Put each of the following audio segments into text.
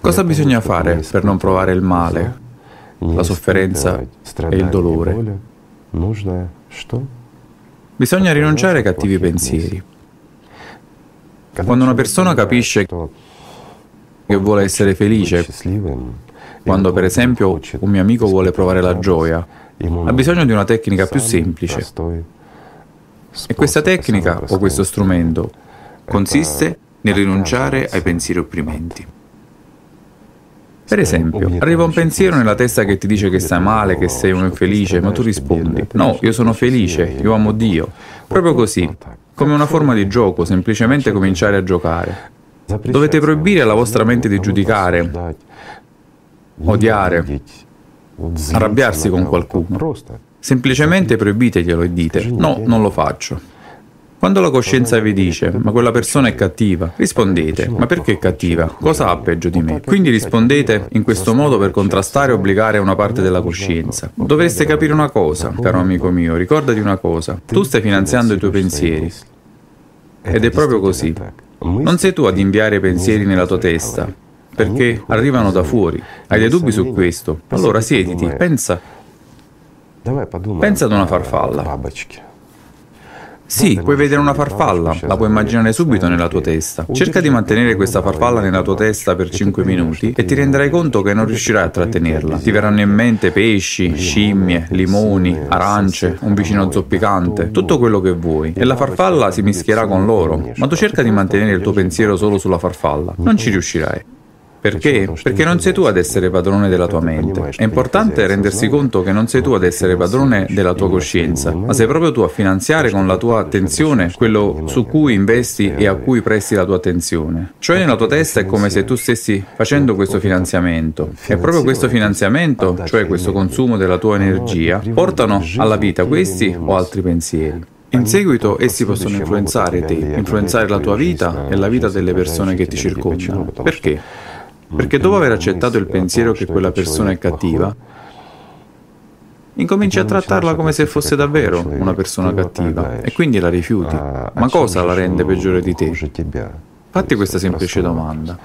Cosa bisogna fare per non provare il male, la sofferenza e il dolore? Bisogna rinunciare ai cattivi pensieri. Quando una persona capisce che vuole essere felice, quando per esempio un mio amico vuole provare la gioia, ha bisogno di una tecnica più semplice. E questa tecnica o questo strumento consiste nel rinunciare ai pensieri opprimenti. Per esempio, arriva un pensiero nella testa che ti dice che stai male, che sei un infelice, ma tu rispondi, no, io sono felice, io amo Dio. Proprio così, come una forma di gioco, semplicemente cominciare a giocare. Dovete proibire alla vostra mente di giudicare, odiare, arrabbiarsi con qualcuno. Semplicemente proibiteglielo e dite, no, non lo faccio. Quando la coscienza vi dice, ma quella persona è cattiva, rispondete, ma perché è cattiva? Cosa ha peggio di me? Quindi rispondete in questo modo per contrastare e obbligare una parte della coscienza. Dovreste capire una cosa, caro amico mio, ricordati una cosa, tu stai finanziando i tuoi pensieri. Ed è proprio così. Non sei tu ad inviare pensieri nella tua testa, perché arrivano da fuori. Hai dei dubbi su questo? Allora siediti, pensa. Pensa ad una farfalla. Sì, puoi vedere una farfalla, la puoi immaginare subito nella tua testa. Cerca di mantenere questa farfalla nella tua testa per 5 minuti e ti renderai conto che non riuscirai a trattenerla. Ti verranno in mente pesci, scimmie, limoni, arance, un vicino zoppicante, tutto quello che vuoi. E la farfalla si mischierà con loro. Ma tu cerca di mantenere il tuo pensiero solo sulla farfalla. Non ci riuscirai. Perché? Perché non sei tu ad essere padrone della tua mente. È importante rendersi conto che non sei tu ad essere padrone della tua coscienza, ma sei proprio tu a finanziare con la tua attenzione quello su cui investi e a cui presti la tua attenzione. Cioè nella tua testa è come se tu stessi facendo questo finanziamento. E proprio questo finanziamento, cioè questo consumo della tua energia, portano alla vita questi o altri pensieri. In seguito essi possono influenzare te, influenzare la tua vita e la vita delle persone che ti circondano. Perché? Perché dopo aver accettato il pensiero che quella persona è cattiva, incominci a trattarla come se fosse davvero una persona cattiva e quindi la rifiuti. Ma cosa la rende peggiore di te? Fatti questa semplice domanda.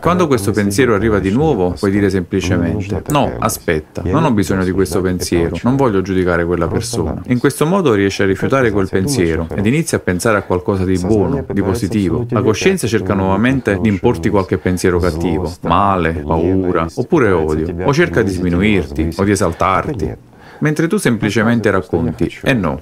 Quando questo pensiero arriva di nuovo, puoi dire semplicemente no, aspetta, non ho bisogno di questo pensiero, non voglio giudicare quella persona. In questo modo riesci a rifiutare quel pensiero ed inizi a pensare a qualcosa di buono, di positivo. La coscienza cerca nuovamente di importi qualche pensiero cattivo, male, paura, oppure odio, o cerca di sminuirti o di esaltarti, mentre tu semplicemente racconti e no.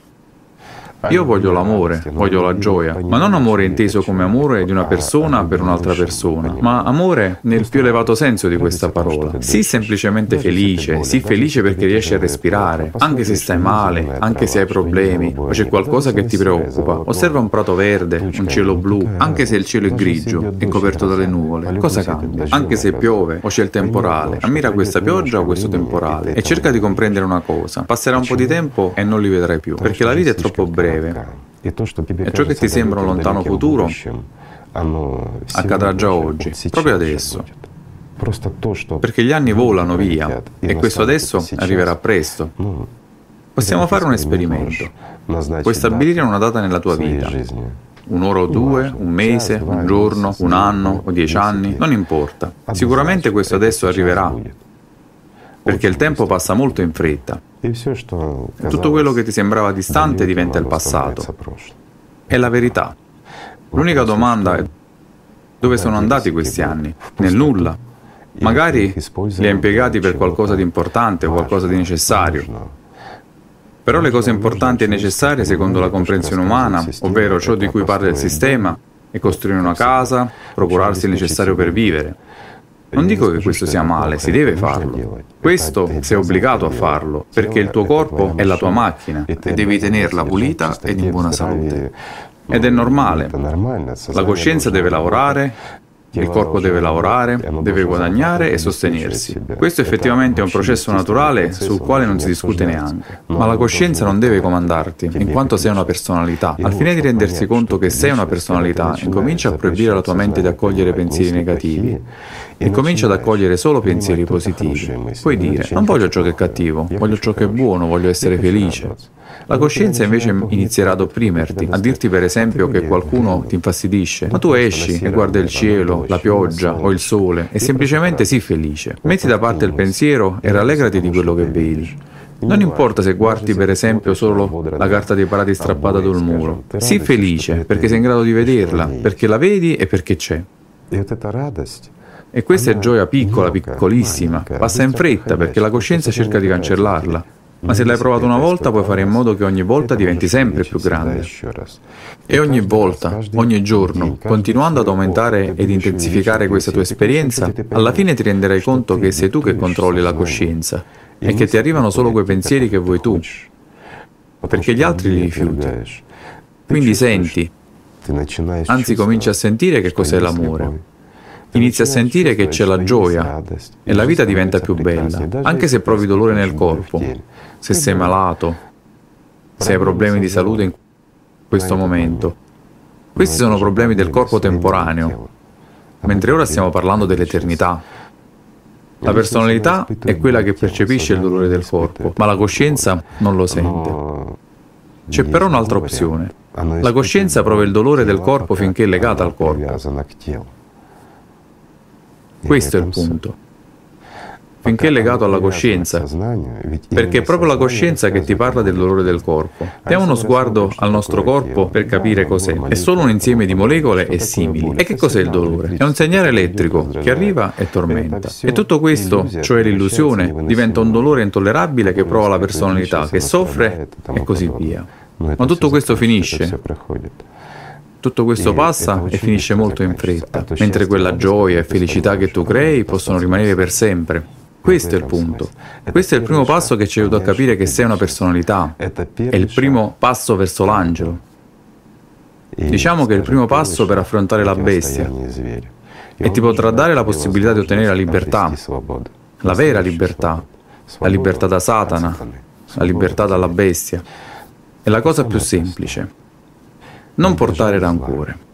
Io voglio l'amore, voglio la gioia, ma non amore inteso come amore di una persona per un'altra persona, ma amore nel più elevato senso di questa parola. Sii semplicemente felice, sii felice perché riesci a respirare, anche se stai male, anche se hai problemi, o c'è qualcosa che ti preoccupa. Osserva un prato verde, un cielo blu, anche se il cielo è grigio e coperto dalle nuvole. Cosa cambia? Anche se piove o c'è il temporale, ammira questa pioggia o questo temporale e cerca di comprendere una cosa. Passerà un po' di tempo e non li vedrai più, perché la vita è troppo breve breve. E ciò che ti sembra un lontano futuro accadrà già oggi, proprio adesso. Perché gli anni volano via e questo adesso arriverà presto. Possiamo fare un esperimento. Puoi stabilire una data nella tua vita. Un'ora o due, un mese, un giorno, un anno o dieci anni, non importa. Sicuramente questo adesso arriverà, perché il tempo passa molto in fretta. Tutto quello che ti sembrava distante diventa il passato. È la verità. L'unica domanda è dove sono andati questi anni? Nel nulla. Magari li hai impiegati per qualcosa di importante o qualcosa di necessario. Però le cose importanti e necessarie secondo la comprensione umana, ovvero ciò di cui parla il sistema, è costruire una casa, procurarsi il necessario per vivere. Non dico che questo sia male, si deve farlo. Questo sei obbligato a farlo, perché il tuo corpo è la tua macchina e devi tenerla pulita ed in buona salute. Ed è normale. La coscienza deve lavorare, il corpo deve lavorare, deve guadagnare e sostenersi. Questo effettivamente è un processo naturale sul quale non si discute neanche. Ma la coscienza non deve comandarti, in quanto sei una personalità. Al fine di rendersi conto che sei una personalità, incomincia a proibire alla tua mente di accogliere pensieri negativi e comincia ad accogliere solo pensieri positivi. Puoi dire, non voglio ciò che è cattivo, voglio ciò che è buono, voglio essere felice. La coscienza invece inizierà ad opprimerti, a dirti per esempio che qualcuno ti infastidisce, ma tu esci e guardi il cielo, la pioggia o il sole e semplicemente sii felice. Metti da parte il pensiero e rallegrati di quello che vedi. Non importa se guardi per esempio solo la carta dei parati strappata sul muro, sii felice perché sei in grado di vederla, perché la vedi e perché c'è. E questa è gioia piccola, piccolissima, passa in fretta perché la coscienza cerca di cancellarla. Ma se l'hai provato una volta puoi fare in modo che ogni volta diventi sempre più grande. E ogni volta, ogni giorno, continuando ad aumentare ed intensificare questa tua esperienza, alla fine ti renderai conto che sei tu che controlli la coscienza e che ti arrivano solo quei pensieri che vuoi tu, perché gli altri li rifiuti. Quindi senti, anzi cominci a sentire che cos'è l'amore. Inizi a sentire che c'è la gioia e la vita diventa più bella, anche se provi dolore nel corpo, se sei malato, se hai problemi di salute in questo momento. Questi sono problemi del corpo temporaneo, mentre ora stiamo parlando dell'eternità. La personalità è quella che percepisce il dolore del corpo, ma la coscienza non lo sente. C'è però un'altra opzione. La coscienza prova il dolore del corpo finché è legata al corpo. Questo è il punto. Finché è legato alla coscienza, perché è proprio la coscienza che ti parla del dolore del corpo. Diamo uno sguardo al nostro corpo per capire cos'è. È solo un insieme di molecole e simili. E che cos'è il dolore? È un segnale elettrico che arriva e tormenta. E tutto questo, cioè l'illusione, diventa un dolore intollerabile che prova la personalità, che soffre e così via. Ma tutto questo finisce. Tutto questo passa e finisce molto in fretta, mentre quella gioia e felicità che tu crei possono rimanere per sempre. Questo è il punto. Questo è il primo passo che ci aiuta a capire che sei una personalità. È il primo passo verso l'angelo. Diciamo che è il primo passo per affrontare la bestia. e ti potrà dare la possibilità di ottenere la libertà, la vera libertà, la libertà da Satana, la libertà dalla bestia. È la cosa più semplice. Non portare rancore.